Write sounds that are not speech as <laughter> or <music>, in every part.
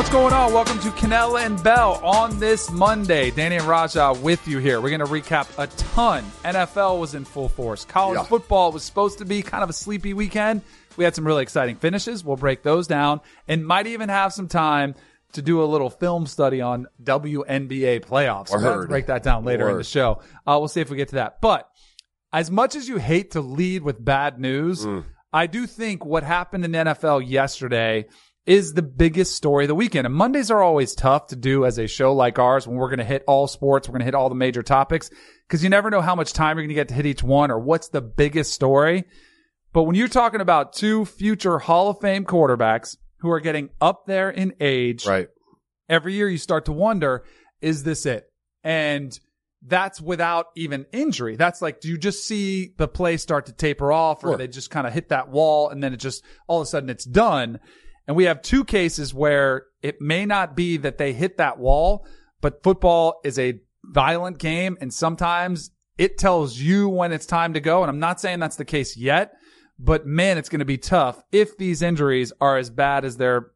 What's going on? Welcome to Kanell and Bell on this Monday. Danny and Raja with you here. We're going to recap a ton. NFL was in full force. College Yeah. football was supposed to be kind of a sleepy weekend. We had some really exciting finishes. We'll break those down and might even have some time to do a little film study on WNBA playoffs. So we'll break that down later in the show. Uh, we'll see if we get to that. But as much as you hate to lead with bad news, Mm. I do think what happened in the NFL yesterday is the biggest story of the weekend. And Mondays are always tough to do as a show like ours when we're going to hit all sports, we're going to hit all the major topics because you never know how much time you're going to get to hit each one or what's the biggest story. But when you're talking about two future Hall of Fame quarterbacks who are getting up there in age, Right. every year you start to wonder, is this it? And that's without even injury. That's like, do you just see the play start to taper off or Sure. they just kind of hit that wall and then it just, all of a sudden it's done? And we have two cases where it may not be that they hit that wall, but football is a violent game and sometimes it tells you when it's time to go. And I'm not saying that's the case yet, but man, it's going to be tough if these injuries are as bad as they're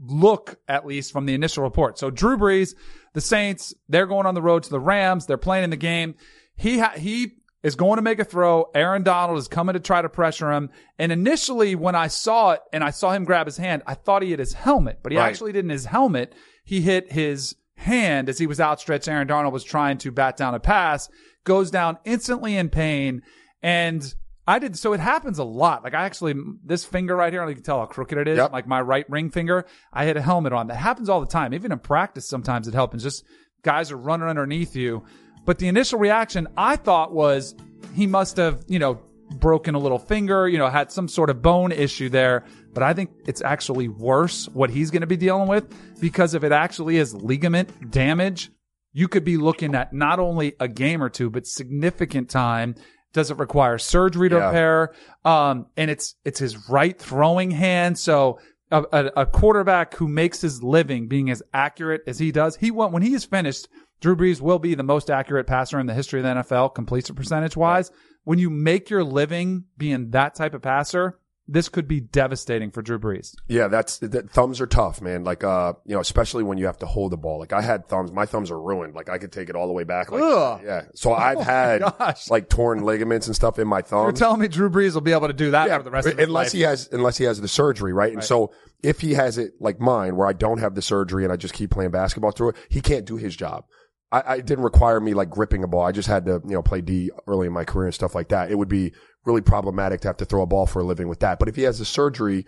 look at least from the initial report. So Drew Brees, the Saints, they're going on the road to the Rams. They're playing in the game. He ha- he is going to make a throw. Aaron Donald is coming to try to pressure him. And initially, when I saw it and I saw him grab his hand, I thought he hit his helmet, but he Right. actually didn't. His helmet, he hit his hand as he was outstretched. Aaron Donald was trying to bat down a pass, goes down instantly in pain, and I did. So it happens a lot. Like I actually, this finger right here, you can tell how crooked it is. Yep. Like my right ring finger, I had a helmet on. That happens all the time. Even in practice, sometimes it happens. Just guys are running underneath you. But the initial reaction I thought was he must have, you know, broken a little finger, you know, had some sort of bone issue there. But I think it's actually worse what he's going to be dealing with because if it actually is ligament damage, you could be looking at not only a game or two, but significant time. Does it require surgery to Yeah. repair? Um, and it's, it's his right throwing hand. So a, a, a quarterback who makes his living being as accurate as he does, he when he is finished, Drew Brees will be the most accurate passer in the history of the NFL, completion percentage wise. When you make your living being that type of passer, this could be devastating for Drew Brees. Yeah, that's that, thumbs are tough, man. Like, uh, you know, especially when you have to hold the ball. Like, I had thumbs. My thumbs are ruined. Like, I could take it all the way back. Like, Ugh. yeah. So <laughs> I've had gosh. like torn ligaments and stuff in my You're telling me Drew Brees will be able to do that yeah, for the rest of his unless life? he has unless he has the surgery, right? And so if he has it like mine, where I don't have the surgery and I just keep playing basketball through it, he can't do his job. I, I didn't require me like gripping a ball. I just had to you know play D early in my career and stuff like that. It would be really problematic to have to throw a ball for a living with that. But if he has the surgery,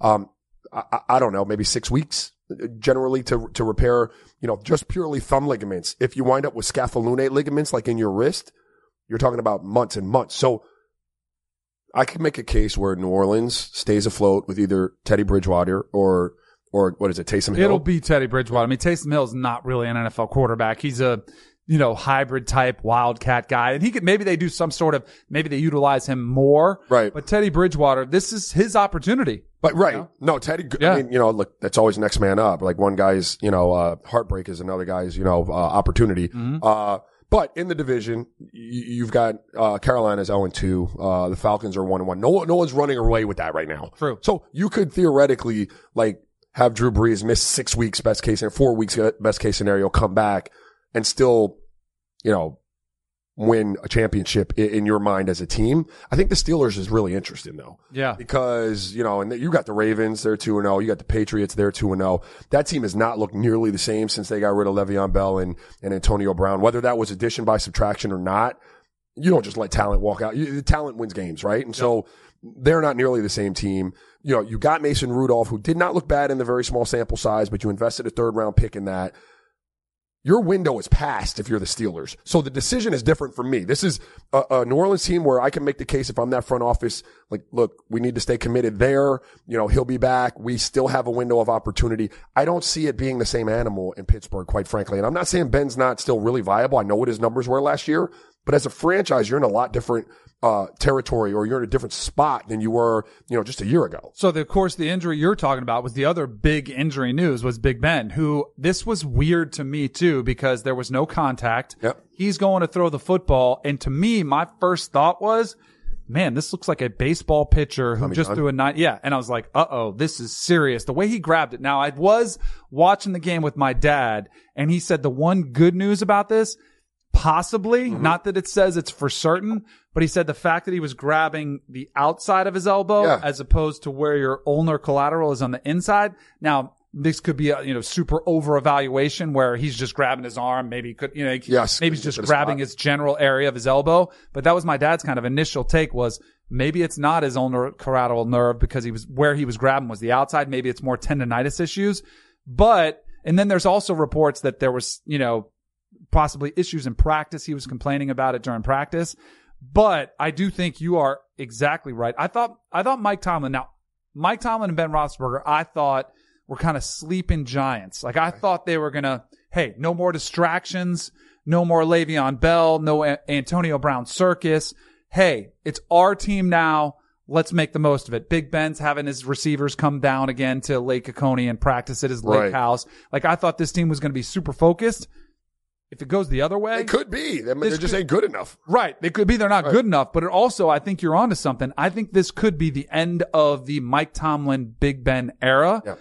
um, I, I- I don't know, maybe six weeks uh, generally to to repair, you know, just purely thumb ligaments. If you wind up with scapholunate ligaments like in your wrist, you're talking about months and months. So I could make a case where New Orleans stays afloat with either Teddy Bridgewater or or what is it, Taysom Hill? It'll be Teddy Bridgewater. I mean, Taysom Hill is not really an NFL quarterback. He's a, you know, hybrid type wildcat guy. And he could, maybe they do some sort of, maybe they utilize him more. Right. But Teddy Bridgewater, this is his opportunity. But right, no, Teddy. Yeah. I mean, you know, look, that's always next man up. Like one guy's, you know, uh, heartbreak is another guy's, you know, uh, opportunity. Mm-hmm. Uh, but in the division, you've got uh, Carolina's zero and two. Uh, the Falcons are one and one. No, one- no one's running away with that right now. True. So you could theoretically like have Drew Brees miss six weeks, best case, and four weeks, uh, best case scenario, come back and still, you know, win a championship in, your mind as a team. I think the Steelers is really interesting though Yeah. because you know, and you got the Ravens, they're two and zero. You got the Patriots, they're two and zero. That team has not looked nearly the same since they got rid of Le'Veon Bell and and Antonio Brown. Whether that was addition by subtraction or not, you don't just let talent walk out. You, the talent wins games, right? And so they're not nearly the same team. You know, you got Mason Rudolph, who did not look bad in the very small sample size, but you invested a third round pick in that. Your window is passed if you're the Steelers. So the decision is different for me. This is a, a New Orleans team where I can make the case if I'm that front office, like, look, we need to stay committed there. You know, he'll be back. We still have a window of opportunity. I don't see it being the same animal in Pittsburgh, quite frankly. And I'm not saying Ben's not still really viable. I know what his numbers were last year, but as a franchise, you're in a lot different uh, territory or you're in a different spot than you were, you know, just a year ago. So the, of course, the injury you're talking about was the other big injury news was Big Ben, who this was weird to me too, because there was no contact. Yep. He's going to throw the football. And to me, my first thought was, man, this looks like a baseball pitcher who Tommy just John? threw a nine. Yeah. And I was like, uh oh, this is serious. The way he grabbed it. Now I was watching the game with my dad and he said the one good news about this, possibly, Mm-hmm. not that it says it's for certain, but he said the fact that he was grabbing the outside of his elbow Yeah. as opposed to where your ulnar collateral is on the inside. Now, this could be a you know super over evaluation where he's just grabbing his arm. Maybe he could you know Yes. maybe he's just grabbing his general area of his elbow. But that was my dad's kind of initial take was maybe it's not his ulnar collateral nerve because he was where he was grabbing was the outside. Maybe it's more tendonitis issues. But and then there's also reports that there was you know possibly issues in practice. He was complaining about it during practice. But I do think you are exactly right. I thought I thought Mike Tomlin now Mike Tomlin and Ben Roethlisberger I thought were kind of sleeping giants. Like I thought they were gonna hey no more distractions, no more Le'Veon Bell, no A- Antonio Brown circus. Hey, it's our team now. Let's make the most of it. Big Ben's having his receivers come down again to Lake Oconee and practice at his lake Right. house. Like I thought this team was going to be super focused. If it goes the other way, It could be. They, they just could- ain't good enough. Right. They could be they're not good enough, but it also I think you're onto something. I think this could be the end of the Mike Tomlin Big Ben era. Yeah.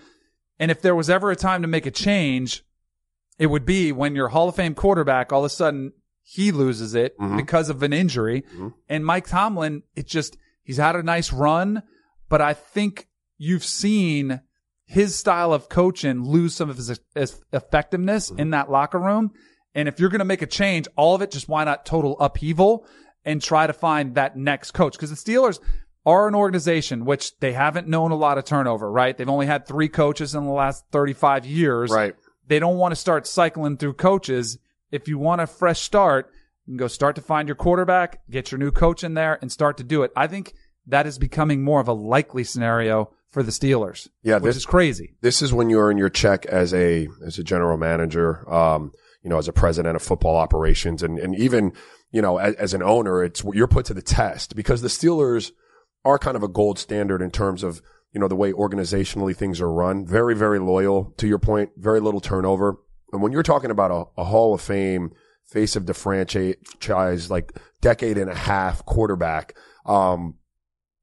And if there was ever a time to make a change, it would be when your Hall of Fame quarterback all of a sudden he loses it Mhm. because of an injury. Mhm. And Mike Tomlin, it just he's had a nice run, but I think you've seen his style of coaching lose some of his, his effectiveness Mm-hmm. in that locker room. And if you're going to make a change, all of it, just why not total upheaval and try to find that next coach? Because the Steelers are an organization which they haven't known a lot of turnover, right? They've only had three coaches in the last 35 years. Right. They don't want to start cycling through coaches. If you want a fresh start, you can go start to find your quarterback, get your new coach in there and start to do it. I think that is becoming more of a likely scenario for the Steelers, Yeah. which This, is crazy. this is when you're in your check as a as a general manager, um, you know, as a president of football operations, and and even you know as, as an owner, it's you're put to the test because the Steelers are kind of a gold standard in terms of you know the way organizationally things are run. Very very loyal to your point. Very little turnover. And when you're talking about a, a Hall of Fame face of the franchise, like decade and a half quarterback, um,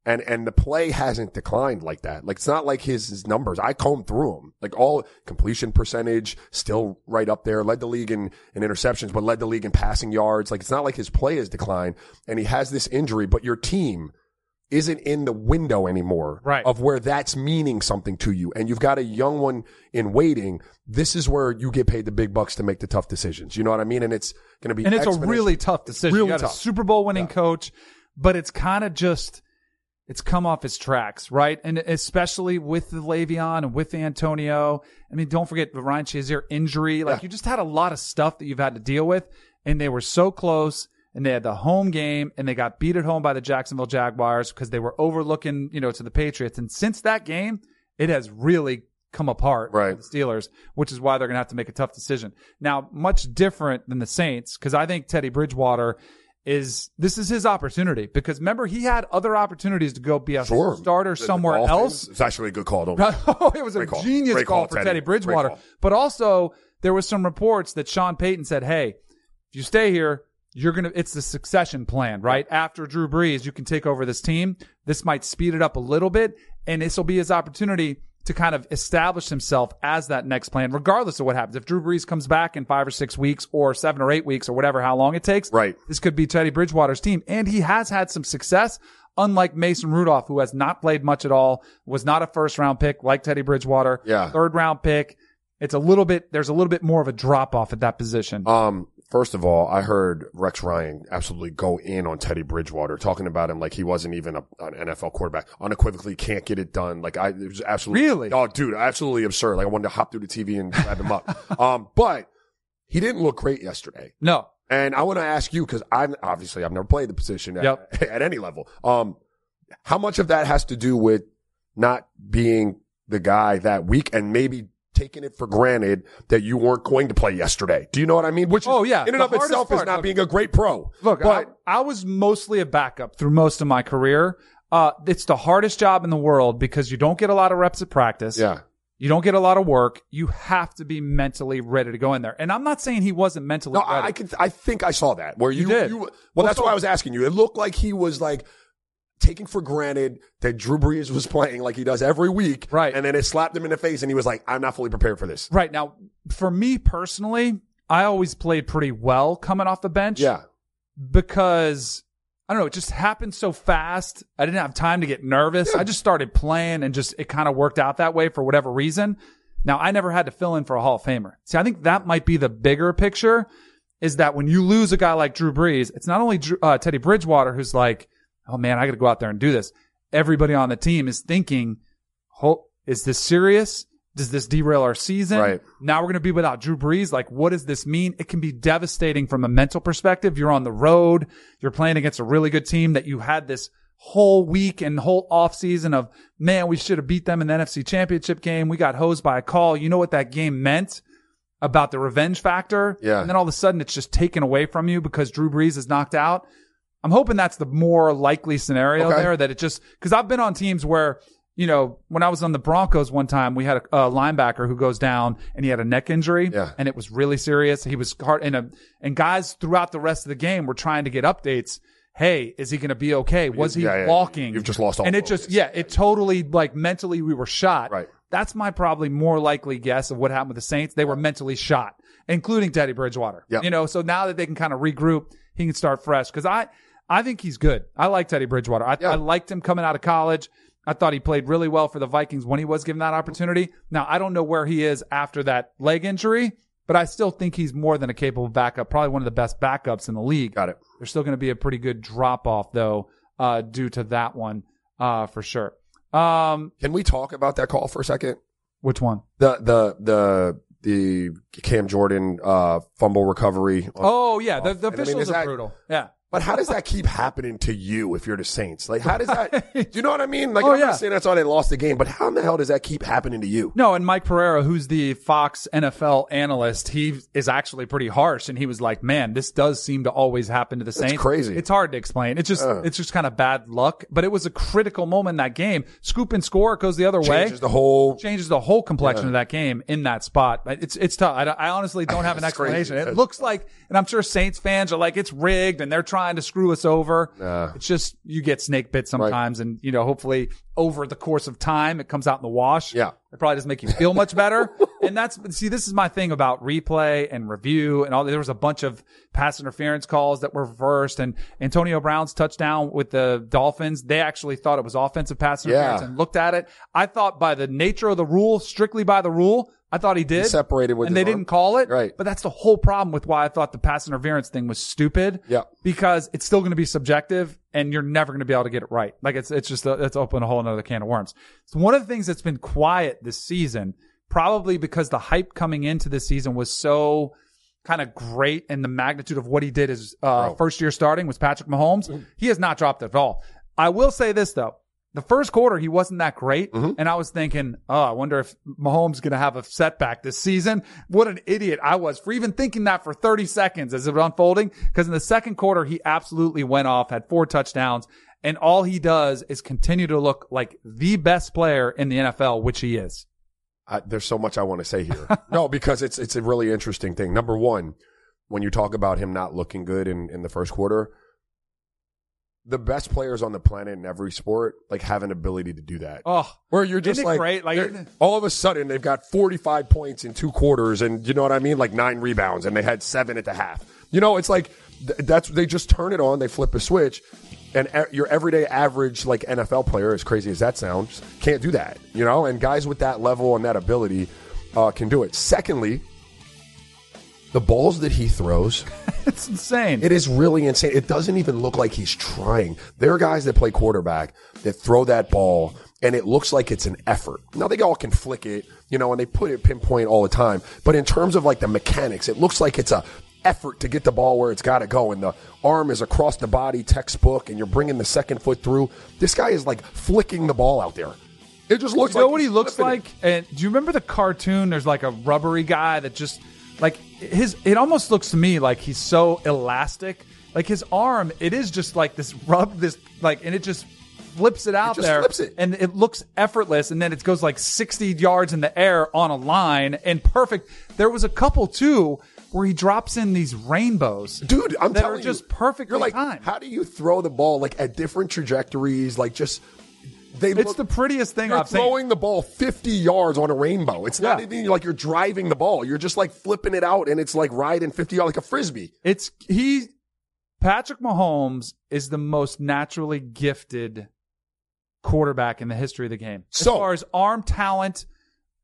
and and the play hasn't declined like that. Like it's not like his, his numbers. I combed through them. Like all completion percentage still right up there. Led the league in, in interceptions, but led the league in passing yards. Like it's not like his play has declined. And he has this injury, but your team isn't in the window anymore Right. of where that's meaning something to you. And you've got a young one in waiting. This is where you get paid the big bucks to make the tough decisions. You know what I mean? And it's going to be And it's a really tough decision. really you got tough. a Super Bowl winning coach, but it's kind of just it's come off its tracks, right? And especially with the Le'Veon and with Antonio. I mean, don't forget the Ryan Shazier injury. Like Yeah. you just had a lot of stuff that you've had to deal with, and they were so close. And they had the home game, and they got beat at home by the Jacksonville Jaguars because they were overlooking, you know, to the Patriots. And since that game, it has really come apart for Right. the Steelers, which is why they're going to have to make a tough decision. Now, much different than the Saints, because I think Teddy Bridgewater is this is his opportunity. Because remember, he had other opportunities to go be a Sure. starter The- the somewhere Dolphins, else. It's actually a good call. Don't <laughs> oh, it was a call. genius Great call, call, for Teddy. Teddy Bridgewater. But also, there was some reports that Sean Payton said, "Hey, if you stay here." You're gonna. It's the succession plan, right? After Drew Brees, you can take over this team. This might speed it up a little bit, and this will be his opportunity to kind of establish himself as that next plan, regardless of what happens. If Drew Brees comes back in five or six weeks, or seven or eight weeks, or whatever, how long it takes, Right. This could be Teddy Bridgewater's team, and he has had some success. Unlike Mason Rudolph, who has not played much at all, was not a first round pick like Teddy Bridgewater. Yeah. third round pick. It's a little bit. There's a little bit more of a drop off at that position. Um, first of all, I heard Rex Ryan absolutely go in on Teddy Bridgewater, talking about him like he wasn't even a, an NFL quarterback. Unequivocally can't get it done. Like I, it was absolutely, Really? oh, dude, absolutely absurd. Like I wanted to hop through the TV and grab him up. <laughs> um, but he didn't look great yesterday. no, And I want to ask you, cause I'm obviously I've never played the position at, Yep. <laughs> at any level. Um, how much of that has to do with not being the guy that week and maybe taking it for granted that you weren't going to play yesterday? Do you know what I mean? Which Oh, yeah. in and The of itself hardest is not look- being a great pro. Look, but I, I was mostly a backup through most of my career. Uh, it's the hardest job in the world because you don't get a lot of reps at practice. yeah, You don't get a lot of work. You have to be mentally ready to go in there. And I'm not saying he wasn't mentally no, ready. I, I could, I think I saw that where you, did. well, Well, that's so- why I was asking you. It looked like he was like, taking for granted that Drew Brees was playing like he does every week. Right. And then it slapped him in the face and he was like, I'm not fully prepared for this. Right. Now, for me personally, I always played pretty well coming off the bench. Yeah. Because I don't know, it just happened so fast. I didn't have time to get nervous. I just started playing and just it kind of worked out that way for whatever reason. Now, I never had to fill in for a Hall of Famer. See, I think that might be the bigger picture is that when you lose a guy like Drew Brees, it's not only Drew, uh, Teddy Bridgewater who's like, oh man, I got to go out there and do this. Everybody on the team is thinking, oh, is this serious? Does this derail our season? Right. Now we're going to be without Drew Brees. Like, what does this mean? It can be devastating from a mental perspective. You're on the road. You're playing against a really good team that you had this whole week and whole off season of, man, we should have beat them in the NFC championship game. We got hosed by a call. You know what that game meant about the revenge factor? Yeah. And then all of a sudden it's just taken away from you because Drew Brees is knocked out. I'm hoping that's the more likely scenario Okay. there that it just, cause I've been on teams where, you know, when I was on the Broncos one time, we had a, a linebacker who goes down and he had a neck injury Yeah. and it was really serious. He was hard and a, and guys throughout the rest of the game were trying to get updates. Hey, is he going to be okay? Was he Yeah, yeah. walking? You've just lost all And it just, yeah, it totally like mentally we were shot. Right. That's my probably more likely guess of what happened with the Saints. They were mentally shot, including Teddy Bridgewater. Yeah. You know, so now that they can kind of regroup, he can start fresh. Cause I, I think he's good. I like Teddy Bridgewater. I, Yeah. I liked him coming out of college. I thought he played really well for the Vikings when he was given that opportunity. Now, I don't know where he is after that leg injury, but I still think he's more than a capable backup, probably one of the best backups in the league. Got it. There's still going to be a pretty good drop off though, uh, due to that one, uh, for sure. Um, Can we talk about that call for a second? which one? The, the, the, the Cam Jordan, uh, fumble recovery. Oh yeah, the, the And I mean, officials are that- brutal. Yeah. But how does that keep happening to you if you're the Saints? Like, how does that, <laughs> do you know what I mean? Like, Oh, I'm yeah. not saying that's why they lost the game, but how in the hell does that keep happening to you? No, and Mike Pereira, who's the Fox NFL analyst, he is actually pretty harsh, and he was like, "Man, this does seem to always happen to the Saints. crazy. It's hard to explain. It's just, Uh. it's just kind of bad luck. But it was a critical moment in that game. Scoop and score goes the other way. Changes the whole, changes the whole complexion of that game in that spot. It's it's tough. I, I honestly don't <laughs> have an It's crazy. explanation. It looks like, and I'm sure Saints fans are like, it's rigged, and they're trying to screw us over. Nah. It's just you get snake bit sometimes, and you know, hopefully over the course of time, it comes out in the wash. Yeah. it probably doesn't make you feel much better. <laughs> and that's see, this is my thing about replay and review and all. There was a bunch of pass interference calls that were reversed, and Antonio Brown's touchdown with the Dolphins, they actually thought it was offensive pass interference Yeah. and looked at it. I thought by the nature of the rule, strictly by the rule, I thought he did. separated with and they arm. didn't call it. Right. But that's the whole problem with why I thought the pass interference thing was stupid. Yeah. Because it's still going to be subjective and you're never going to be able to get it right. Like it's, it's just, a, it's open a whole another can of worms. So one of the things that's been quiet this season, probably because the hype coming into this season was so kind of great and the magnitude of what he did his, uh, first year starting was Patrick Mahomes. He has not dropped at all. I will say this though. The first quarter, he wasn't that great. Mm-hmm. And I was thinking, oh, I wonder if Mahomes going to have a setback this season. What an idiot I was for even thinking that for 30 seconds as it was unfolding. Cause in the second quarter, he absolutely went off, had four touchdowns. And all he does is continue to look like the best player in the NFL, which he is. I, there's so much I want to say here. <laughs> no, because it's it's a really interesting thing. Number one, when you talk about him not looking good in, in the first quarter, the best players on the planet in every sport like have an ability to do that. Oh, Where you're just like, great? Like- all of a sudden they've got 45 points in two quarters, and you know what I mean, like nine rebounds, and they had seven at the half. You know, it's like th- that's they just turn it on, they flip a switch, and e- your everyday average like NFL player, as crazy as that sounds, can't do that. You know, and guys with that level and that ability uh, can do it. Secondly, the balls that he throws. <laughs> it's insane. It is really insane. It doesn't even look like he's trying. There are guys that play quarterback that throw that ball and it looks like it's an effort. Now they all can flick it, you know, and they put it pinpoint all the time. But in terms of like the mechanics, it looks like it's a effort to get the ball where it's got to go and the arm is across the body textbook and you're bringing the second foot through. This guy is like flicking the ball out there. It just looks you know what he looks like? And do you remember the cartoon? There's like a rubbery guy that just like his. It almost looks to me like he's so elastic. Like his arm, it is just like this rub, this like, and it just flips it out just there, flips it. and it looks effortless. And then it goes like 60 yards in the air on a line and perfect. There was a couple too where he drops in these rainbows. Dude, I'm that telling are just you, perfectly You're like, timed. how do you throw the ball like at different trajectories? Like just they It's look, the prettiest thing you're I've seen. throwing the ball 50 yards on a rainbow. It's not Yeah. even like you're driving the ball. You're just like flipping it out and it's like riding 50 yards like a frisbee. It's he Patrick Mahomes is the most naturally gifted quarterback in the history of the game. As So- far as arm talent,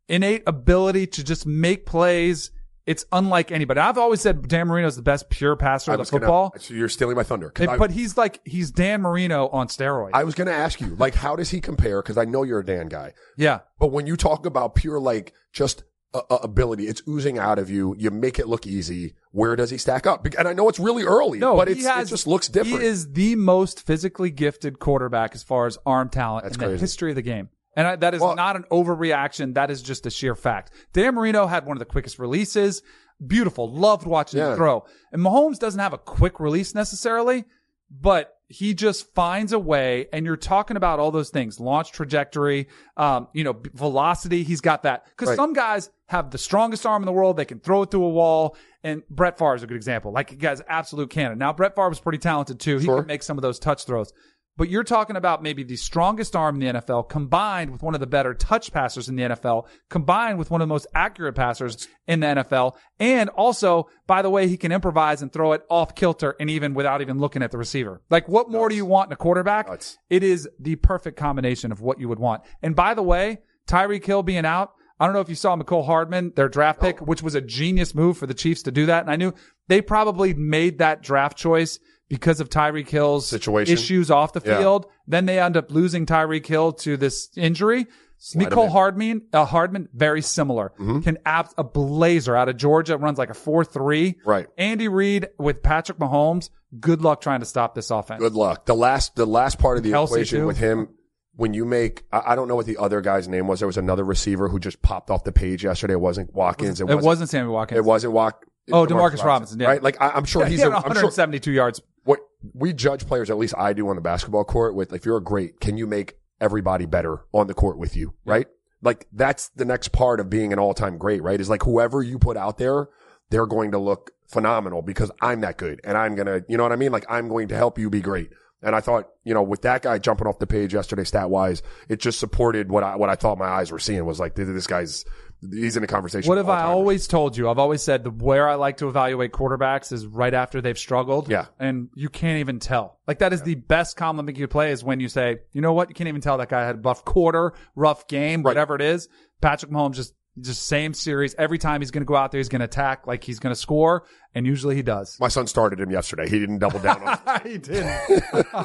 innate ability to just make plays, it's unlike anybody. I've always said Dan Marino is the best pure passer I of the was gonna- football. so you're stealing my thunder. 'Cause I- but he's like he's Dan Marino on steroids. I was going to ask you, like, how does he compare? Because I know you're a Dan guy. yeah. But when you talk about pure, like, just uh, uh, ability, it's oozing out of you. You make it look easy. Where does he stack up? And I know it's really early, No, but he it's, has- it just looks different. He is the most physically gifted quarterback as far as arm talent in the crazy. history of the game. And I, that is Well- not an overreaction. That is just a sheer fact. Dan Marino had one of the quickest releases. Beautiful. Loved watching Yeah. him throw. And Mahomes doesn't have a quick release necessarily, but he just finds a way. And you're talking about all those things, launch trajectory, um, you know, velocity. He's got that. Cause Right. some guys have the strongest arm in the world. They can throw it through a wall. And Brett Favre is a good example. Like, he guy's absolute cannon. Now, Brett Favre was pretty talented too. He Sure. can make some of those touch throws. But you're talking about maybe the strongest arm in the NFL combined with one of the better touch passers in the NFL, combined with one of the most accurate passers in the NFL. And also, by the way, he can improvise and throw it off kilter and even without even looking at the receiver. Like, what more do you want in a quarterback? Nuts. It is the perfect combination of what you would want. And by the way, Tyreek Hill being out, I don't know if you saw Mecole Hardman, their draft pick, which was a genius move for the Chiefs to do that. And I knew they probably made that draft choice because of Tyreek Hill's Situation. issues off the Yeah. field. Then they end up losing Tyreek Hill to this injury. Slide in. Hardman, uh, Hardman, very similar. Mm-hmm. Can ab- a blazer out of Georgia runs like a four three. Right. Andy Reid with Patrick Mahomes. Good luck trying to stop this offense. Good luck. The last, the last part of the Kelce, equation too. with him, when you make, I, I don't know what the other guy's name was. There was another receiver who just popped off the page yesterday. It wasn't Watkins. It wasn't Sammy Watkins. It wasn't Walk. Oh, Demarcus Robinson, yeah. Right? Like I, I'm sure Yeah, he's. he a, I'm sure 172 yards. what we judge players, at least I do on the basketball court. With if you're a great, can you make everybody better on the court with you? Right? Like that's the next part of being an all time great. Right? Is like whoever you put out there, they're going to look phenomenal because I'm that good, and I'm gonna, you know what I mean? Like I'm going to help you be great. And I thought, you know, with that guy jumping off the page yesterday, stat wise, it just supported what I what I thought my eyes were seeing was like this guy's he's in a conversation. What have I always told you? I've always said the where I like to evaluate quarterbacks is right after they've struggled. Yeah. And you can't even tell. Like that is the best compliment you play is when you say, you know what? You can't even tell that guy had a rough quarter, rough game, Right. whatever it is. Patrick Mahomes just, just same series. Every time he's going to go out there, he's going to attack like he's going to score. And usually he does. My son started him yesterday. He didn't double down on it. <laughs> he didn't. <laughs> All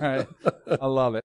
right. I love it.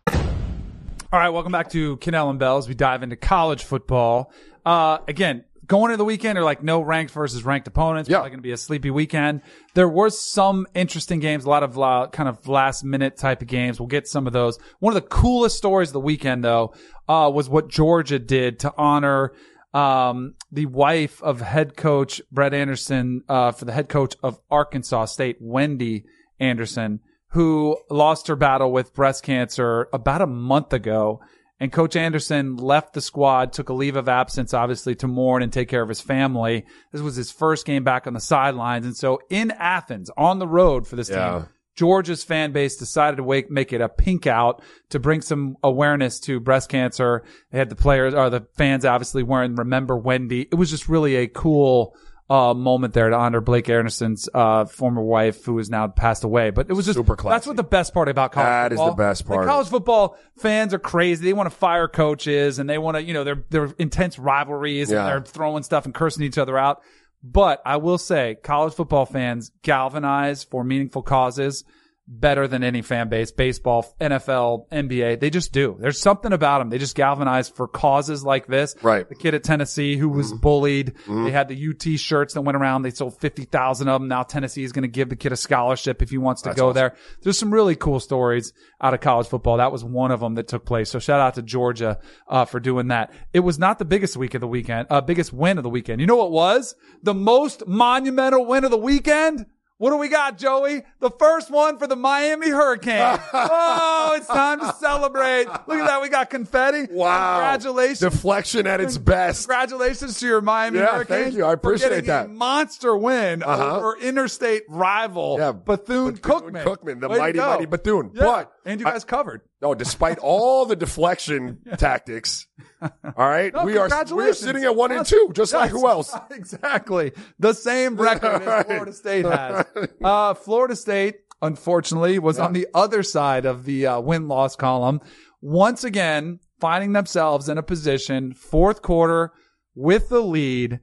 All right, welcome back to Kanell and Bells. We dive into college football. Uh, again, going into the weekend are like no ranked versus ranked opponents. Yeah. Probably going to be a sleepy weekend. There was some interesting games, a lot of uh, kind of last minute type of games. We'll get some of those. One of the coolest stories of the weekend, though, uh, was what Georgia did to honor um, the wife of head coach Brett Anderson uh, for the head coach of Arkansas State, Wendy Anderson, who lost her battle with breast cancer about a month ago. And Coach Anderson left the squad, took a leave of absence, obviously, to mourn and take care of his family. This was his first game back on the sidelines. And so in Athens, on the road for this Yeah. team, Georgia's fan base decided to wake, make it a pink out to bring some awareness to breast cancer. They had the players or the fans obviously wearing Remember Wendy. It was just really a cool uh, moment there to honor Blake Anderson's uh, former wife, who has now passed away. But it was just Super classy. that's what the best part about college That is football. the best Like, part. college football fans are crazy. They want to fire coaches and they want to, you know, they're they're intense rivalries Yeah. and they're throwing stuff and cursing each other out. But I will say, college football fans galvanize for meaningful causes better than any fan base. Baseball, NFL, NBA, they just do. There's something about them. They just galvanize for causes like this. Right. The kid at Tennessee who was bullied. They had the UT shirts that went around. They sold 50,000 of them. Now Tennessee is going to give the kid a scholarship if he wants to go there. There's some really cool stories out of college football. That was one of them that took place. So shout out to Georgia, uh, for doing that. It was not the biggest week of the weekend, uh, biggest win of the weekend. You know what it was? The most monumental win of the weekend? What do we got, Joey? The first one for the Miami Hurricanes. <laughs> oh, it's time to celebrate. Look at that. We got confetti. Wow. Congratulations. Deflection at its best. Congratulations to your Miami Yeah, Hurricanes. thank you. I appreciate that. A monster win Uh-huh. over interstate rival Yeah, Bethune Cookman. Cookman, the Way mighty, mighty Bethune. Yeah. But and you I- guys covered. No, despite all the deflection <laughs> tactics, <laughs> all right, No, we are we are sitting at one and two, just like who else? <laughs> Exactly. The same record as Florida State has. Uh, Florida State, unfortunately, was on the other side of the uh, win loss column. Once again, finding themselves in a position, fourth quarter with the lead,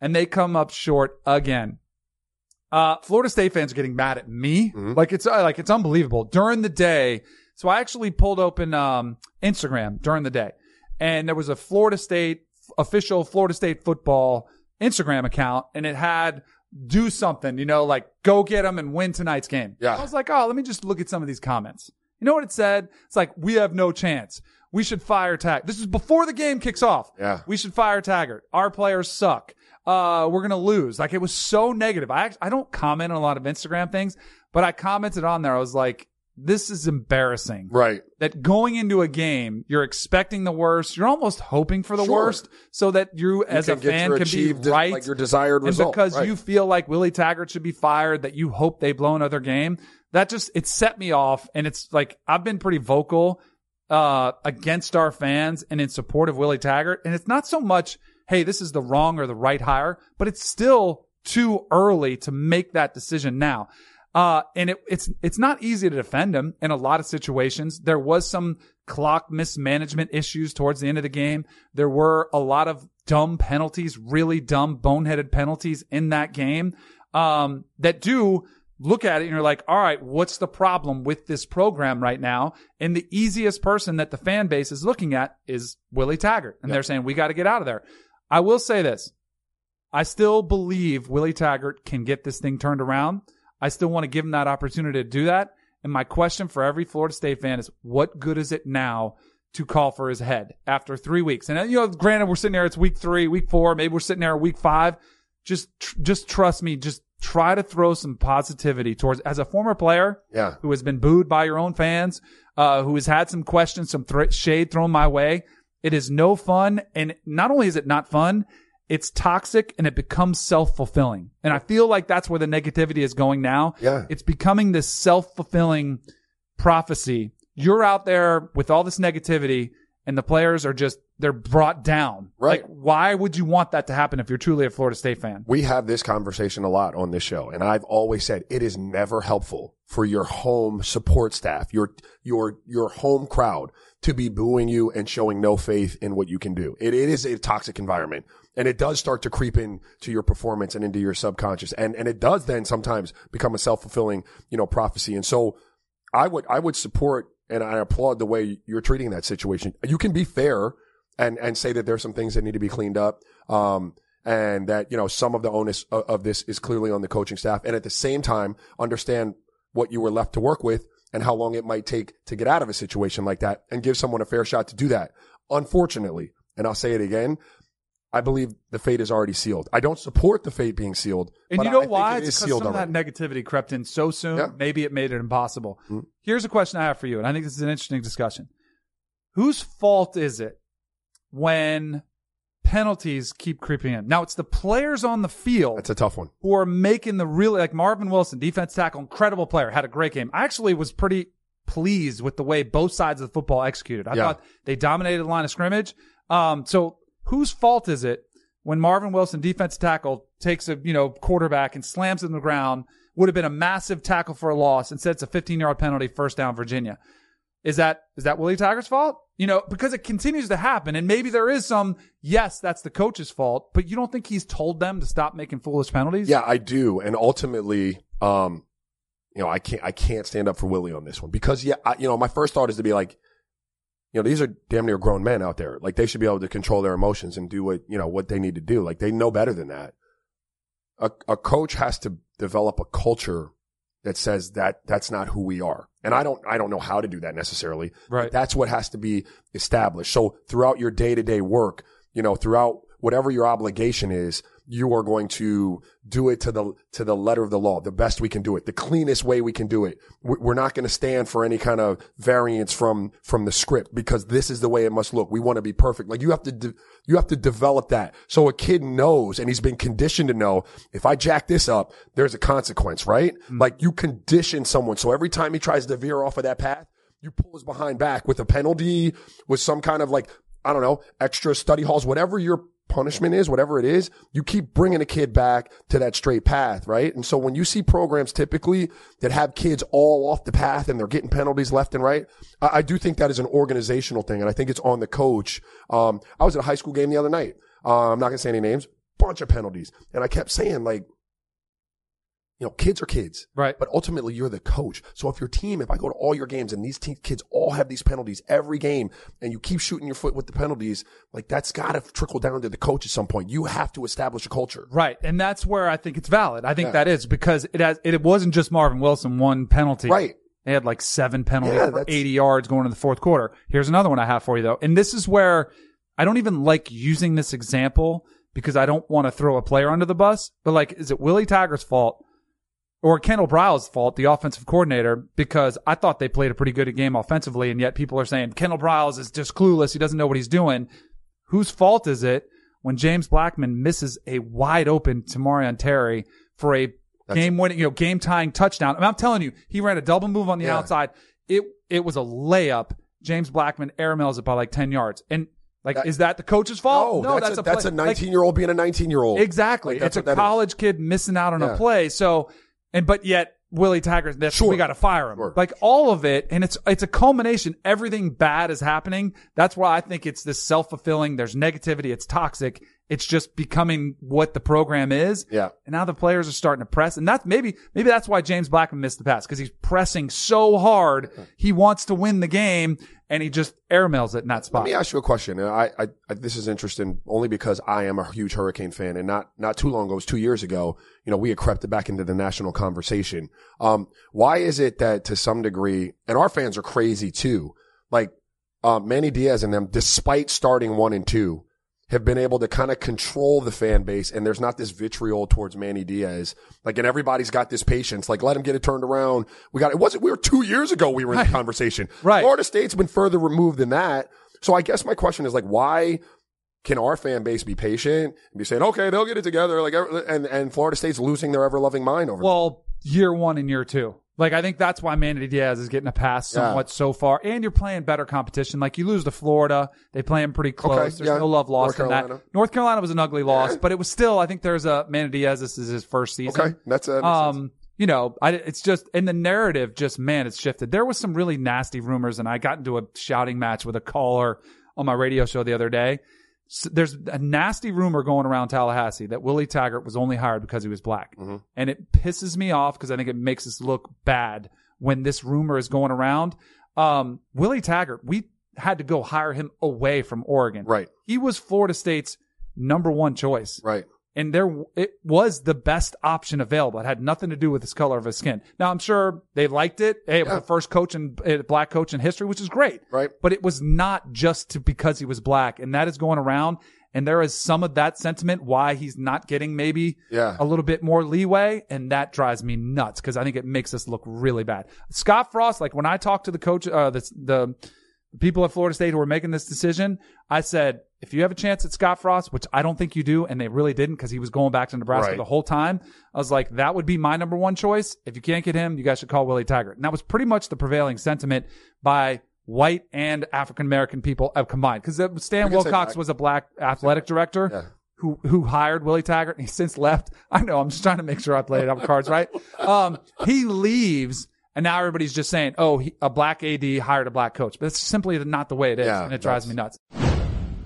and they come up short again. Uh, Florida State fans are getting mad at me. Like it's, uh, like it's unbelievable. During the day, so I actually pulled open, um, Instagram during the day and there was a Florida State official Florida State football Instagram account and it had do something, you know, like go get them and win tonight's game. Yeah. I was like, oh, let me just look at some of these comments. You know what it said? It's like, we have no chance. We should fire Tag. This is before the game kicks off. Yeah. We should fire Taggart. Our players suck. Uh, we're going to lose. Like it was so negative. I, I don't comment on a lot of Instagram things, but I commented on there. I was like, this is embarrassing Right. that going into a game, you're expecting the worst. You're almost hoping for the Sure. worst so that you, as a fan, can be right. like your desired and result. because Right. you feel like Willie Taggart should be fired, that you hope they blow another game, that just, it set me off. And it's like, I've been pretty vocal, uh, against our fans and in support of Willie Taggart. And it's not so much, hey, this is the wrong or the right hire, but it's still too early to make that decision now. Uh, and it, it's, it's not easy to defend him in a lot of situations. There was some clock mismanagement issues towards the end of the game. There were a lot of dumb penalties, really dumb, boneheaded penalties in that game, um, that do look at it and you're like, all right, what's the problem with this program right now? And the easiest person that the fan base is looking at is Willie Taggart. And they're saying, we got to get out of there. I will say this. I still believe Willie Taggart can get this thing turned around. I still want to give him that opportunity to do that. And my question for every Florida State fan is what good is it now to call for his head after three weeks? And uh, you know, granted, we're sitting there, it's week three, week four, maybe we're sitting there week five. Just, tr- just trust me. Just try to throw some positivity towards, as a former player Yeah. who has been booed by your own fans, uh, who has had some questions, some thr shade thrown my way. It is no fun. And not only is it not fun, it's toxic and it becomes self-fulfilling. And I feel like that's where the negativity is going now. Yeah. It's becoming this self-fulfilling prophecy. You're out there with all this negativity and the players are just, they're brought down. Right. Like, why would you want that to happen if you're truly a Florida State fan? We have this conversation a lot on this show, and I've always said it is never helpful for your home support staff, your your your home crowd to be booing you and showing no faith in what you can do. It, it is a toxic environment, and it does start to creep in to your performance and into your subconscious, and and it does then sometimes become a self fulfilling you know prophecy. And so, I would I would support and I applaud the way you're treating that situation. You can be fair and and say that there's some things that need to be cleaned up. Um, and that you know some of the onus of, of this is clearly on the coaching staff, and at the same time understand what you were left to work with and how long it might take to get out of a situation like that, and give someone a fair shot to do that. Unfortunately, and I'll say it again. I believe the fate is already sealed. I don't support the fate being sealed. And but you know I why? It It's because some of that negativity crept in so soon. Yeah. Mm-hmm. Maybe it made it impossible. Here's a question I have for you, and I think this is an interesting discussion. Whose fault is it when penalties keep creeping in? Now it's the players on the field That's a tough one. who are making the really like Marvin Wilson, defense tackle, incredible player, had a great game. I actually was pretty pleased with the way both sides of the football executed. I Yeah. thought they dominated the line of scrimmage. Um, so whose fault is it when Marvin Wilson, defense tackle, takes a you know quarterback and slams him the ground. Would have been a massive tackle for a loss. Instead, it's a 15 yard penalty, first down, Virginia. Is that is that Willie Taggart's fault? You know, because it continues to happen, and maybe there is some. Yes, that's the coach's fault, but you don't think he's told them to stop making foolish penalties? Yeah, I do. And ultimately, um, you know, I can't, I can't stand up for Willie on this one because, yeah, I, you know, my first thought is to be like, you know, these are damn near grown men out there. Like they should be able to control their emotions and do what, you know, what they need to do. Like they know better than that. A, a coach has to develop a culture that says that that's not who we are. And I don't, I don't know how to do that necessarily. Right. But that's what has to be established. So throughout your day to day work, you know, throughout whatever your obligation is, you are going to do it to the, to the letter of the law, the best we can do it, the cleanest way we can do it. We- We're not going to stand for any kind of variance from, from the script because this is the way it must look. We want to be perfect. Like you have to, de- you have to develop that. So a kid knows and he's been conditioned to know if I jack this up, there's a consequence, right? Mm. Like you condition someone. So every time he tries to veer off of that path, you pull his behind back with a penalty, with some kind of like, I don't know, extra study halls, whatever your punishment is, whatever it is, you keep bringing a kid back to that straight path, right? And so when you see programs typically that have kids all off the path and they're getting penalties left and right, I, I do think that is an organizational thing. And I think it's on the coach. Um, I was at a high school game the other night. Uh, I'm not to say any names, bunch of penalties. And I kept saying like, you know, kids are kids. Right. But ultimately, you're the coach. So if your team, if I go to all your games and these te- kids all have these penalties every game and you keep shooting your foot with the penalties, like that's got to trickle down to the coach at some point. You have to establish a culture. Right. And that's where I think it's valid. I think that is because it has, it wasn't just Marvin Wilson, one penalty. Right. They had like seven penalties Yeah, for 80 yards going into the fourth quarter. Here's another one I have for you though. And this is where I don't even like using this example because I don't want to throw a player under the bus, but like, is it Willie Taggart's fault or Kendal Briles' fault, the offensive coordinator, because I thought they played a pretty good game offensively, and yet people are saying Kendal Briles is just clueless. He doesn't know what he's doing. Whose fault is it when James Blackman misses a wide open Tamorrion Terry for a game winning, you know, game tying touchdown? I mean, I'm telling you, he ran a double move on the Yeah. outside. It it was a layup. James Blackman airmails it by like ten yards, and like, That- is that the coach's fault? No, that's, a, that's play- a like, 19 year old being a 19 year old. Exactly. Like, that's it's a that is. college kid missing out on Yeah. a play. So, and but yet Willie Taggart, that's Sure. we got to fire him. Sure. Like all of it, and it's it's a culmination. Everything bad is happening. That's why I think it's this self fulfilling. There's negativity. It's toxic. It's just becoming what the program is. Yeah. And now the players are starting to press, and that's maybe maybe that's why James Blackman missed the pass because he's pressing so hard. He wants to win the game, and he just airmails it in that spot. Let me ask you a question. And I, I, I, this is interesting only because I am a huge Hurricane fan, and not not too long ago, it was two years ago. You know, we had crept back into the national conversation. Um, why is it that to some degree, and our fans are crazy too, like uh, Manny Diaz and them, despite starting one and two, have been able to kind of control the fan base, and there's not this vitriol towards Manny Diaz. Like, and everybody's got this patience. Like, let him get it turned around. We got it. Wasn't we were two years ago we were in the conversation. Right. Florida State's been further removed than that. So I guess my question is like, why can our fan base be patient and be saying, okay, they'll get it together, like, and and Florida State's losing their ever loving mind over. Well, year one and year two. Like I think that's why Manny Diaz is getting a pass somewhat so far. And you're playing better competition. Like you lose to Florida, they play him pretty close. Okay, There's yeah. no love lost in that. North Carolina was an ugly loss, but it was still. I think there's a Manny Diaz. This is his first season. okay, that's a Um, you know, I, it's just in the narrative. Just man, it's shifted. There was some really nasty rumors, and I got into a shouting match with a caller on my radio show the other day. There's a nasty rumor going around Tallahassee that Willie Taggart was only hired because he was black, and it pisses me off because I think it makes us look bad when this rumor is going around. Um, Willie Taggart, we had to go hire him away from Oregon. Right. He was Florida State's number one choice right. And there it was the best option available. It had nothing to do with his color of his skin. Now I'm sure they liked it. Hey, it was Yeah. the first coach and uh, black coach in history, which is great. Right. But it was not just to, because he was black, and that is going around. And there is some of that sentiment why he's not getting maybe Yeah. a little bit more leeway, and that drives me nuts because I think it makes us look really bad. Scott Frost, like when I talked to the coach, uh, the the people at Florida State who were making this decision, I said, if you have a chance at Scott Frost, which I don't think you do, and they really didn't because he was going back to Nebraska Right. the whole time, I was like, that would be my number one choice. If you can't get him, you guys should call Willie Taggart. And that was pretty much the prevailing sentiment by white and African American people uh, combined. Because Stan can say Wilcox was a black athletic director. Yeah. who who hired Willie Taggart and he's since left. <laughs> I know. I'm just trying to make sure laid out the cards right. Um, he leaves. And now everybody's just saying, "Oh, he, a black AD hired a black coach," but it's simply not the way it is, Yeah, and it drives me nuts.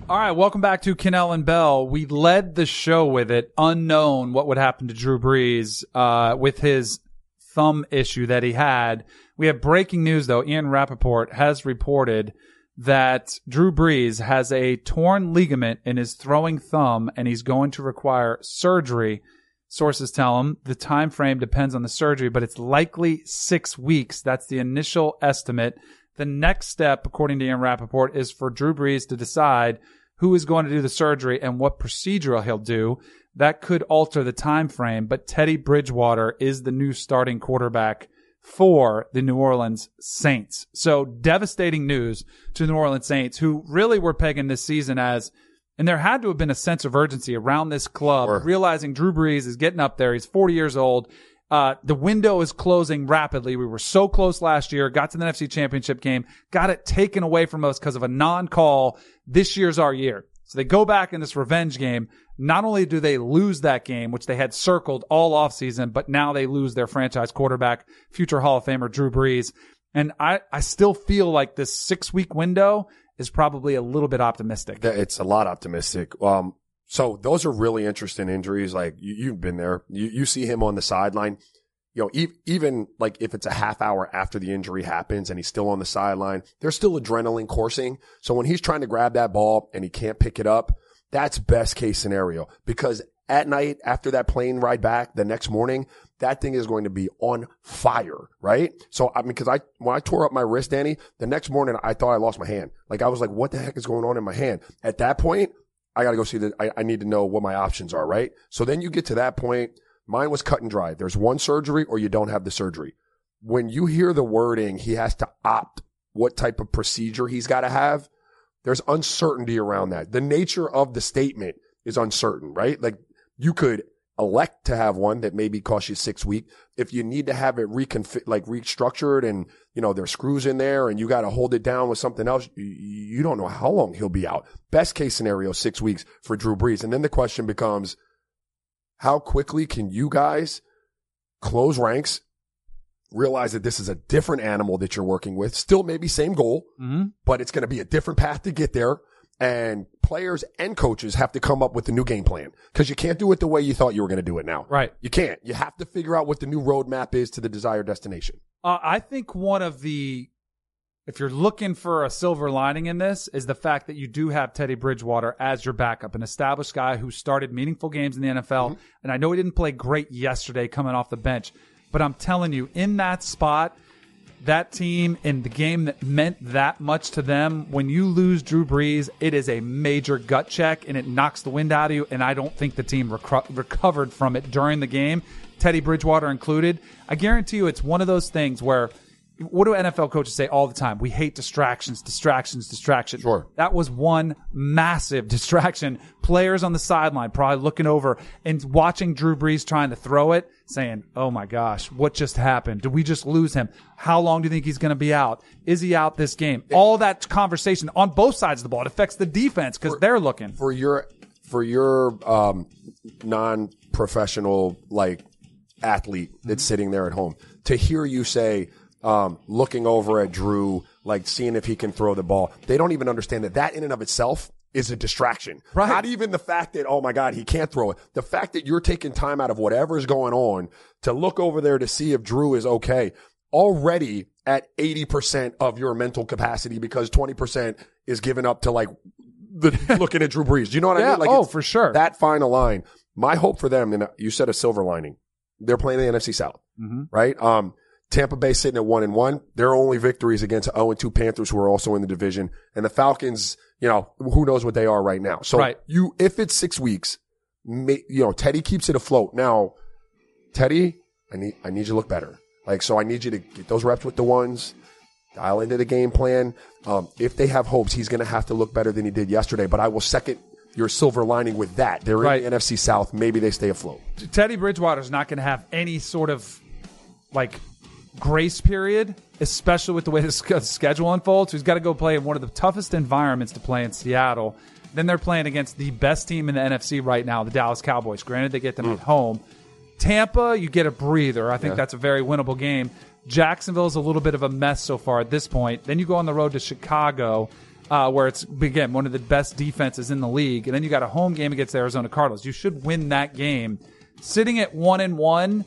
All right, welcome back to Kanell and Bell. We led the show with it, unknown what would happen to Drew Brees uh, with his thumb issue that he had. We have breaking news though. Ian Rapoport has reported that Drew Brees has a torn ligament in his throwing thumb, and he's going to require surgery. Sources tell him the time frame depends on the surgery, but it's likely six weeks. That's the initial estimate. The next step, according to Ian Rapoport, is for Drew Brees to decide who is going to do the surgery and what procedure he'll do. That could alter the time frame, but Teddy Bridgewater is the new starting quarterback for the New Orleans Saints. So devastating news to the New Orleans Saints, who really were pegging this season as, and there had to have been a sense of urgency around this club, Sure. realizing Drew Brees is getting up there. He's 40 years old. Uh, the window is closing rapidly. We were so close last year, got to the NFC championship game, got it taken away from us because of a non-call. This year's our year. So they go back in this revenge game. Not only do they lose that game, which they had circled all offseason, but now they lose their franchise quarterback, future Hall of Famer Drew Brees. And I, I still feel like this six week window is probably a little bit optimistic. It's a lot optimistic. Um, so those are really interesting injuries. Like you, you've been there. You, you see him on the sideline. You know, e- even like if it's a half hour after the injury happens and he's still on the sideline, there's still adrenaline coursing. So when he's trying to grab that ball and he can't pick it up, that's best case scenario because at night after that plane ride back the next morning, that thing is going to be on fire, right? So I mean, cause I, when I tore up my wrist, Danny, the next morning I thought I lost my hand. Like I was like, what the heck is going on in my hand? At that point, I got to go see that. I, I need to know what my options are, right? So then you get to that point. Mine was cut and dry. There's one surgery or you don't have the surgery. When you hear the wording, he has to opt what type of procedure he's got to have. There's uncertainty around that. The nature of the statement is uncertain, right? Like you could elect to have one that maybe costs you six weeks. If you need to have it reconfig, like restructured and, you know, there's screws in there and you got to hold it down with something else, you, you don't know how long he'll be out. Best case scenario, six weeks for Drew Brees. And then the question becomes, how quickly can you guys close ranks, realize that this is a different animal that you're working with, still maybe same goal, Mhm. but it's going to be a different path to get there. And players and coaches have to come up with a new game plan because you can't do it the way you thought you were going to do it now. Right. You can't. You have to figure out what the new roadmap is to the desired destination. Uh, I think one of the, if you're looking for a silver lining in this, is the fact that you do have Teddy Bridgewater as your backup, an established guy who started meaningful games in the NFL. And I know he didn't play great yesterday coming off the bench, but I'm telling you, in that spot, that team in the game that meant that much to them, when you lose Drew Brees, it is a major gut check and it knocks the wind out of you. And I don't think the team reco- recovered from it during the game, Teddy Bridgewater included. I guarantee you it's one of those things where what do NFL coaches say all the time? We hate distractions, distractions, distractions. Sure. That was one massive <laughs> distraction. Players on the sideline probably looking over and watching Drew Brees trying to throw it, saying, Oh my gosh, what just happened? Did we just lose him? How long do you think he's going to be out? Is he out this game? All that conversation on both sides of the ball. It affects the defense because they're looking. For your, for your, um, non-professional, like, athlete that's sitting there at home to hear you say, um, looking over at Drew, like seeing if he can throw the ball. They don't even understand that that in and of itself is a distraction. Right. Not even the fact that, oh my God, he can't throw it. The fact that you're taking time out of whatever's going on to look over there to see if Drew is okay already at 80% of your mental capacity because 20% is given up to like the <laughs> looking at Drew Brees. Do you know what I mean? Like oh, for sure. That final line. My hope for them, and you said a silver lining. They're playing the NFC South, right? Um, Tampa Bay sitting at one and one. Their only victories against 0 and 2 Panthers who are also in the division. And the Falcons, you know, who knows what they are right now. So Right. you, if it's six weeks, you know, Teddy keeps it afloat. Now, Teddy, I need, I need you to look better. Like, so I need you to get those reps with the ones, dial into the game plan. Um, if they have hopes, he's going to have to look better than he did yesterday. But I will second your silver lining with that. They're Right. in the NFC South. Maybe they stay afloat. Teddy Bridgewater is not going to have any sort of like grace period, especially with the way the schedule unfolds. He's got to go play in one of the toughest environments to play in Seattle. Then they're playing against the best team in the NFC right now, the Dallas Cowboys. Granted, they get them at home. Tampa, you get a breather. I think Yeah. that's a very winnable game. Jacksonville is a little bit of a mess so far at this point. Then you go on the road to Chicago, uh, where it's again one of the best defenses in the league, and then you got a home game against the Arizona Cardinals. You should win that game. Sitting at one and one,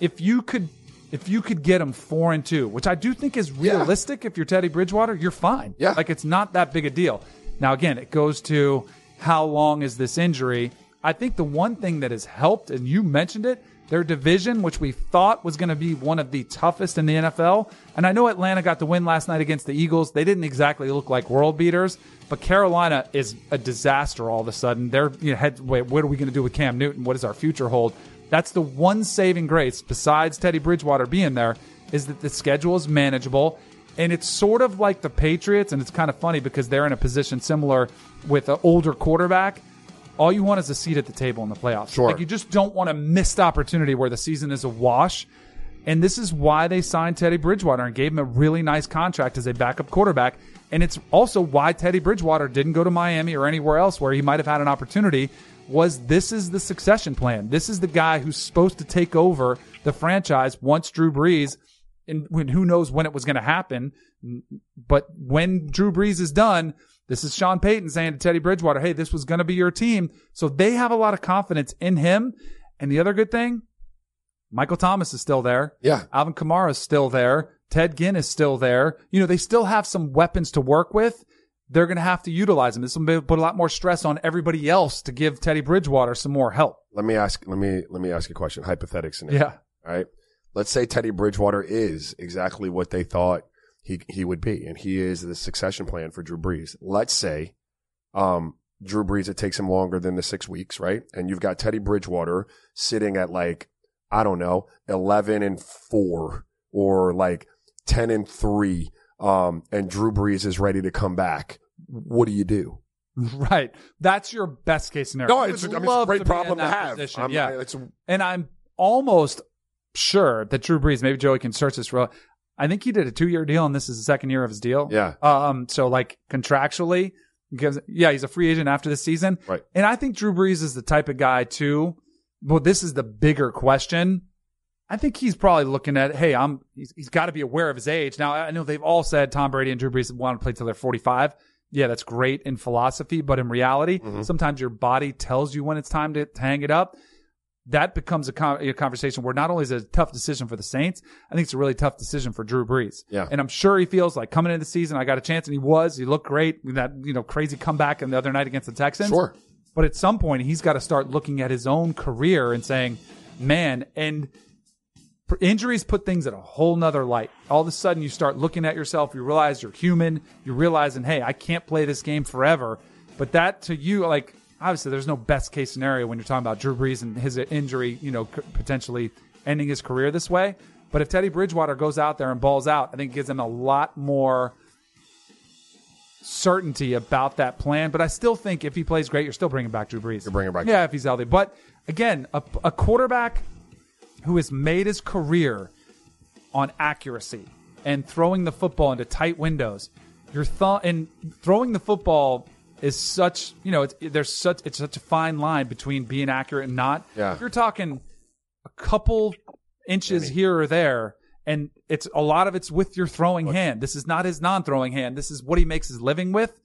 if you could, if you could get them four and two, which I do think is realistic. If you're Teddy Bridgewater, you're fine. Yeah. like it's not that big a deal. Now again, it goes to how long is this injury? I think the one thing that has helped, and you mentioned it, their division, which we thought was going to be one of the toughest in the NFL. And I know Atlanta got the win last night against the Eagles. They didn't exactly look like world beaters, but Carolina is a disaster all of a sudden. They're you know, head, wait, what are we going to do with Cam Newton? What does our future hold? That's the one saving grace, besides Teddy Bridgewater being there, is that the schedule is manageable. And it's sort of like the Patriots, and it's kind of funny because they're in a position similar with an older quarterback. All you want is a seat at the table in the playoffs. Sure. Like you just don't want a missed opportunity where the season is a wash. And this is why they signed Teddy Bridgewater and gave him a really nice contract as a backup quarterback. And it's also why Teddy Bridgewater didn't go to Miami or anywhere else where he might have had an opportunity was this is the succession plan. This is the guy who's supposed to take over the franchise once Drew Brees and when who knows when it was going to happen. But when Drew Brees is done, this is Sean Payton saying to Teddy Bridgewater, hey, this was going to be your team. So they have a lot of confidence in him. And the other good thing, Michael Thomas is still there. Yeah. Alvin Kamara is still there. Ted Ginn is still there. You know, they still have some weapons to work with. They're going to have to utilize them. This will put a lot more stress on everybody else to give Teddy Bridgewater some more help. Let me ask. Let me let me ask you a question. Hypothetical scenario. Yeah. All right. Let's say Teddy Bridgewater is exactly what they thought he he would be, and he is the succession plan for Drew Brees. Let's say, um, Drew Brees it takes him longer than the six weeks, right? And you've got Teddy Bridgewater sitting at like I don't know, eleven and four or like ten and three, um, and Drew Brees is ready to come back. What do you do? <laughs> Right. That's your best case scenario. No, it's, I mean, it's a great problem to have. position. I'm- yeah. I- it's and I'm almost sure that Drew Brees, maybe Joey can search this real. I think he did a two year deal, and this is the second year of his deal. Yeah. Um. So like contractually, because yeah, he's a free agent after this season. Right. And I think Drew Brees is the type of guy too. Well, this is the bigger question. I think he's probably looking at, hey, I'm. He's, he's got to be aware of his age. Now I know they've all said Tom Brady and Drew Brees want to play till they're 45. Yeah, that's great in philosophy, but in reality, Mm-hmm. sometimes your body tells you when it's time to, to hang it up that becomes a, con- a conversation where not only is it a tough decision for the Saints, I think it's a really tough decision for Drew Brees. Yeah. And I'm sure he feels like coming into the season, I got a chance, and he was. He looked great. That you know crazy comeback in the other night against the Texans. Sure. But at some point, he's got to start looking at his own career and saying, "Man," and injuries put things at a whole nother light. All of a sudden, you start looking at yourself. You realize you're human. You're realizing, hey, I can't play this game forever. But that to you, like obviously, there's no best case scenario when you're talking about Drew Brees and his injury, you know, potentially ending his career this way. But if Teddy Bridgewater goes out there and balls out, I think it gives him a lot more certainty about that plan. But I still think if he plays great, you're still bringing back Drew Brees. You're bringing back- yeah, if he's healthy. But again, a, a quarterback who has made his career on accuracy and throwing the football into tight windows. Your thought and throwing the football is such you know it's there's such it's such a fine line between being accurate and not. Yeah. If you're talking a couple inches here or there, and it's a lot of it's with your throwing hand. This is not his non-throwing hand. This is what he makes his living with.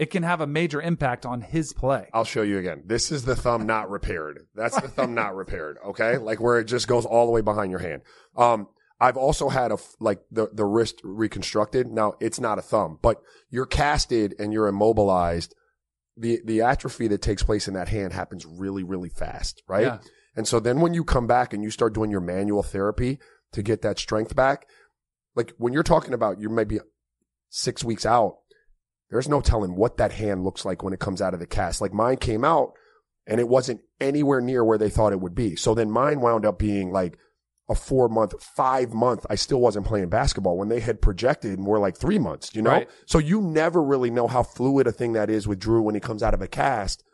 It can have a major impact on his play. I'll show you again. This is the thumb not repaired. That's the thumb not repaired. Okay, <laughs> like where it just goes all the way behind your hand. Um, I've also had a like the the wrist reconstructed. Now it's not a thumb, but you're casted and you're immobilized. The the atrophy that takes place in that hand happens really really fast, right? Yeah. And so then when you come back and you start doing your manual therapy to get that strength back, like when you're talking about you might be six weeks out, there's no telling what that hand looks like when it comes out of the cast. Like mine came out and it wasn't anywhere near where they thought it would be. So then mine wound up being like a four month, five month. I still wasn't playing basketball when they had projected more like three months, you know? Right. So you never really know how fluid a thing that is with Drew when he comes out of a cast.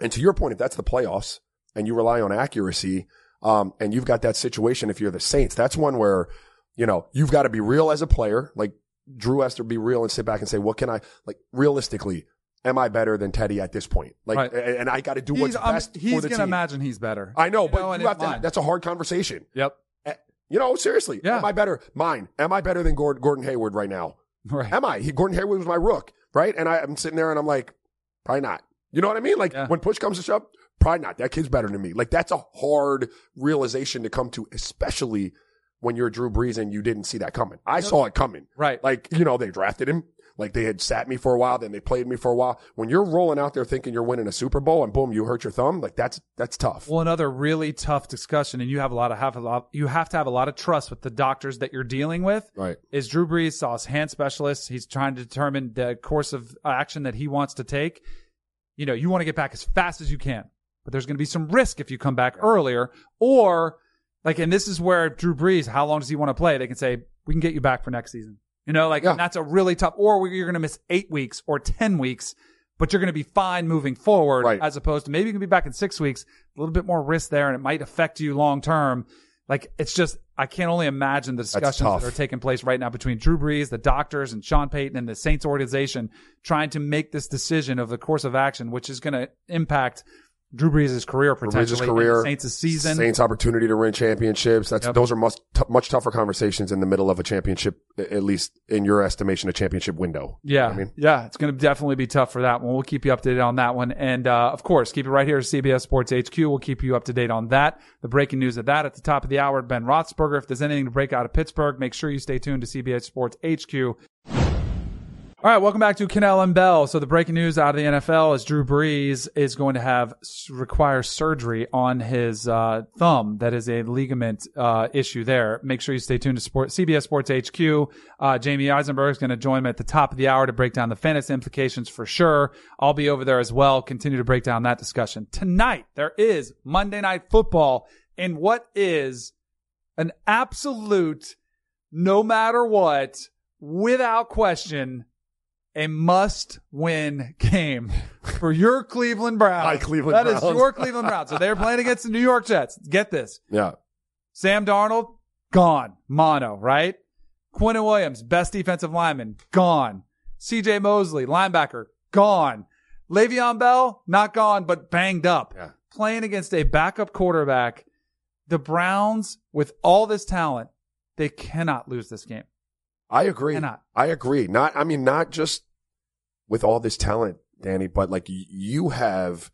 And to your point, if that's the playoffs and you rely on accuracy, um, and you've got that situation, if you're the Saints, that's one where, you know, you've got to be real as a player. Like Drew has to be real and sit back and say, what can I, like realistically, am I better than Teddy at this point? Like, Right. and I got to do He's, what's um, best he's for the gonna team. imagine he's better. I know, You but know, you have to, mine. that's a hard conversation. Yep. Eh, You know, seriously, Yeah. am I better? Mine. Am I better than Gordon, Gordon Hayward right now? Right. Am I? He, Gordon Hayward was my rook, right? And I, I'm sitting there and I'm like, probably not. You know what I mean? Like Yeah. when push comes to shove, probably not. That kid's better than me. Like that's a hard realization to come to, especially when you're Drew Brees and you didn't see that coming. I saw it coming. Right. Like, you know, they drafted him. Like they had sat me for a while, then they played me for a while. When you're rolling out there thinking you're winning a Super Bowl and boom, you hurt your thumb, like that's that's tough. Well, another really tough discussion, and you have a lot of have a lot. You have to have a lot of trust with the doctors that you're dealing with. Right. Is Drew Brees saw his hand specialist? He's trying to determine the course of action that he wants to take. You know, you want to get back as fast as you can, but there's going to be some risk if you come back earlier, or like, and this is where Drew Brees, how long does he want to play? They can say we can get you back for next season. You know, like Yeah. and that's a really tough. Or you're going to miss eight weeks or ten weeks, but you're going to be fine moving forward, Right. as opposed to maybe you can be back in six weeks. A little bit more risk there, and it might affect you long term. Like it's just, I can only imagine the discussions that are taking place right now between Drew Brees, the doctors, and Sean Payton and the Saints organization trying to make this decision of the course of action, which is going to impact Drew Brees' career Brees' potentially, and career, Saints' season. Saints' opportunity to win championships. That's Yep. those are much t- much tougher conversations in the middle of a championship, at least in your estimation, a championship window. You know Yeah, I mean, yeah, it's going to definitely be tough for that one. We'll keep you updated on that one, and uh, of course, keep it right here at CBS Sports HQ. We'll keep you up to date on that. The breaking news of that at the top of the hour. Ben Roethlisberger. If there's anything to break out of Pittsburgh, make sure you stay tuned to CBS Sports HQ. All right, welcome back to Kanell and Bell. So the breaking news out of the NFL is Drew Brees is going to have require surgery on his uh, thumb. That is a ligament uh, issue there. Make sure you stay tuned to Sport, CBS Sports HQ. Uh, Jamey Eisenberg is going to join me at the top of the hour to break down the fantasy implications for sure. I'll be over there as well. Continue to break down that discussion tonight. There is Monday Night Football in what is an absolute, no matter what, without question a must win game for your Cleveland Browns. My Cleveland That is Browns. your Cleveland Browns. So they're playing against the New York Jets. Get this. yeah, Sam Darnold, gone. Mono, right? Quinnen Williams, best defensive lineman, gone. CJ Mosley, linebacker, gone. Le'Veon Bell, not gone, but banged up. Yeah. Playing against a backup quarterback. The Browns, with all this talent, they cannot lose this game. I agree. Cannot. I agree. Not, I mean, not just with all this talent, Danny, but like you have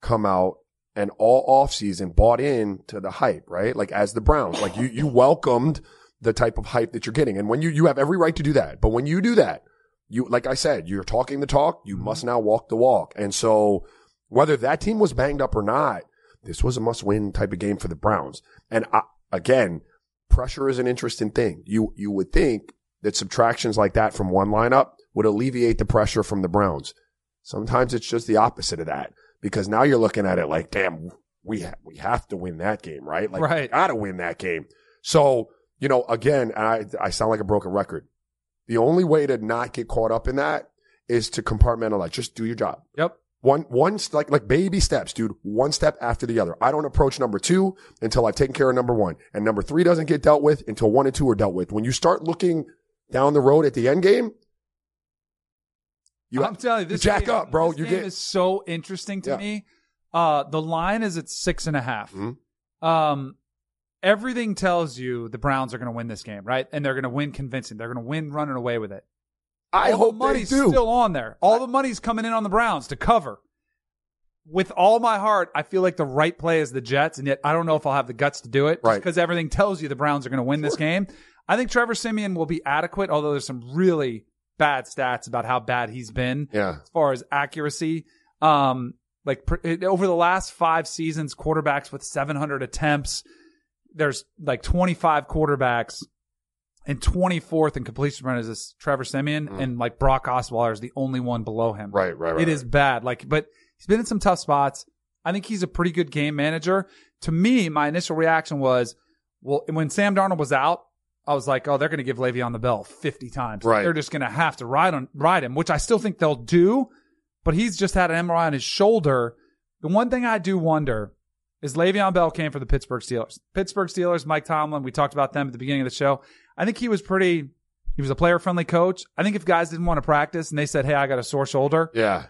come out and all offseason bought in to the hype, right? Like as the Browns, like you, you welcomed the type of hype that you're getting. And when you, you have every right to do that. But when you do that, you, like I said, you're talking the talk. You mm-hmm. must now walk the walk. And so whether that team was banged up or not, this was a must win type of game for the Browns. And I, again, pressure is an interesting thing. You, you would think that subtractions like that from one lineup would alleviate the pressure from the Browns. Sometimes it's just the opposite of that because now you're looking at it like, damn, we ha- we have to win that game, right? Like, Right. gotta win that game. So, you know, again, I, I sound like a broken record. The only way to not get caught up in that is to compartmentalize. Just do your job. Yep. One, one, like, like baby steps, dude. One step after the other. I don't approach number two until I've taken care of number one. And number three doesn't get dealt with until one and two are dealt with. When you start looking down the road at the end game, you I'm telling you, this jack game, up, bro. This You game get is so interesting to Yeah. me. Uh, the line is at six and a half. Mhm. Um, everything tells you the Browns are going to win this game, right? And they're going to win convincing. They're going to win running away with it. I all hope the money's still on there. All the money's coming in on the Browns to cover. With all my heart, I feel like the right play is the Jets, and yet I don't know if I'll have the guts to do it. Right. Because everything tells you the Browns are going to win this game. I think Trevor Siemian will be adequate, although there's some really bad stats about how bad he's been yeah. as far as accuracy. Um, like pr- over the last five seasons, quarterbacks with 700 attempts, there's like 25 quarterbacks, and 24th in completion percentage is Trevor Siemian, and like Brock Osweiler is the only one below him. Mm. Right, right, right. It is bad. Like, but he's been in some tough spots. I think he's a pretty good game manager. To me, my initial reaction was, well, when Sam Darnold was out, I was like, oh, they're going to give Le'Veon the bell 50 times. Right. They're just going to have to ride on ride him, which I still think they'll do. But he's just had an MRI on his shoulder. The one thing I do wonder is Le'Veon Bell came for the Pittsburgh Steelers. Pittsburgh Steelers, Mike Tomlin. We talked about them at the beginning of the show. I think he was pretty. He was a player friendly coach. I think if guys didn't want to practice and they said, Hey, I got a sore shoulder, Yeah.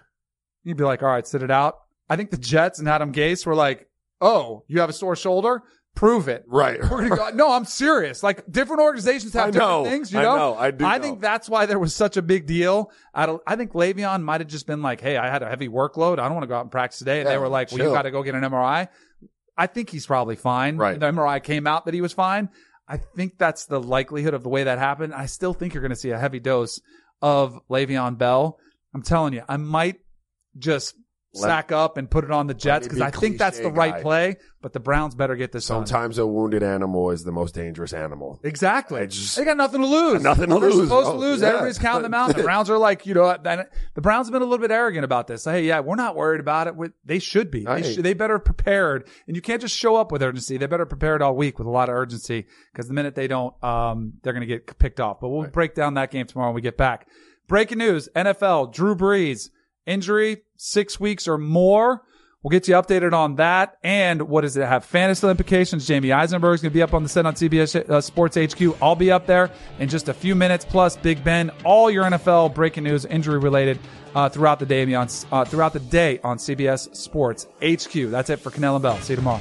you'd be like, All right, sit it out. I think the Jets and Adam Gase were like, Oh, you have a sore shoulder? Prove it. Right. Go. No, I'm serious. Like different organizations have I different know. things. You know? I know, know. I do I know. think that's why there was such a big deal. I don't. I think Le'Veon might have just been like, "Hey, I had a heavy workload. I don't want to go out and practice today." And they were like, "Well, you chill. got to go get an MRI." I think he's probably fine. Right. The MRI came out that he was fine. I think that's the likelihood of the way that happened. I still think you're going to see a heavy dose of Le'Veon Bell. I'm telling you, I might just sack up and put it on the Jets because be I think that's the right guy. play. But the Browns better get this. Sometimes a wounded animal is the most dangerous animal. Exactly. Just- they got nothing to lose. Nothing to They're lose. supposed to Oh, lose. yeah. Everybody's counting them out. The <laughs> Browns are like, you know, the Browns have been a little bit arrogant about this. Hey, yeah, we're not worried about it. We- They should be. They, should, they better prepared. And you can't just show up with urgency. They better prepared all week with a lot of urgency because the minute they don't, um, they're going to get picked off. But we'll break down that game tomorrow when we get back. Breaking news: NFL Drew Brees injury six weeks or more. We'll get you updated on that. And what does it have? Fantasy implications. Jamey Eisenberg's going to be up on the set on CBS uh, Sports HQ. I'll be up there in just a few minutes. Plus, Big Ben, all your NFL breaking news, injury related, uh, throughout the day on uh, throughout the day on CBS Sports HQ. That's it for Kanell and Bell. See you tomorrow.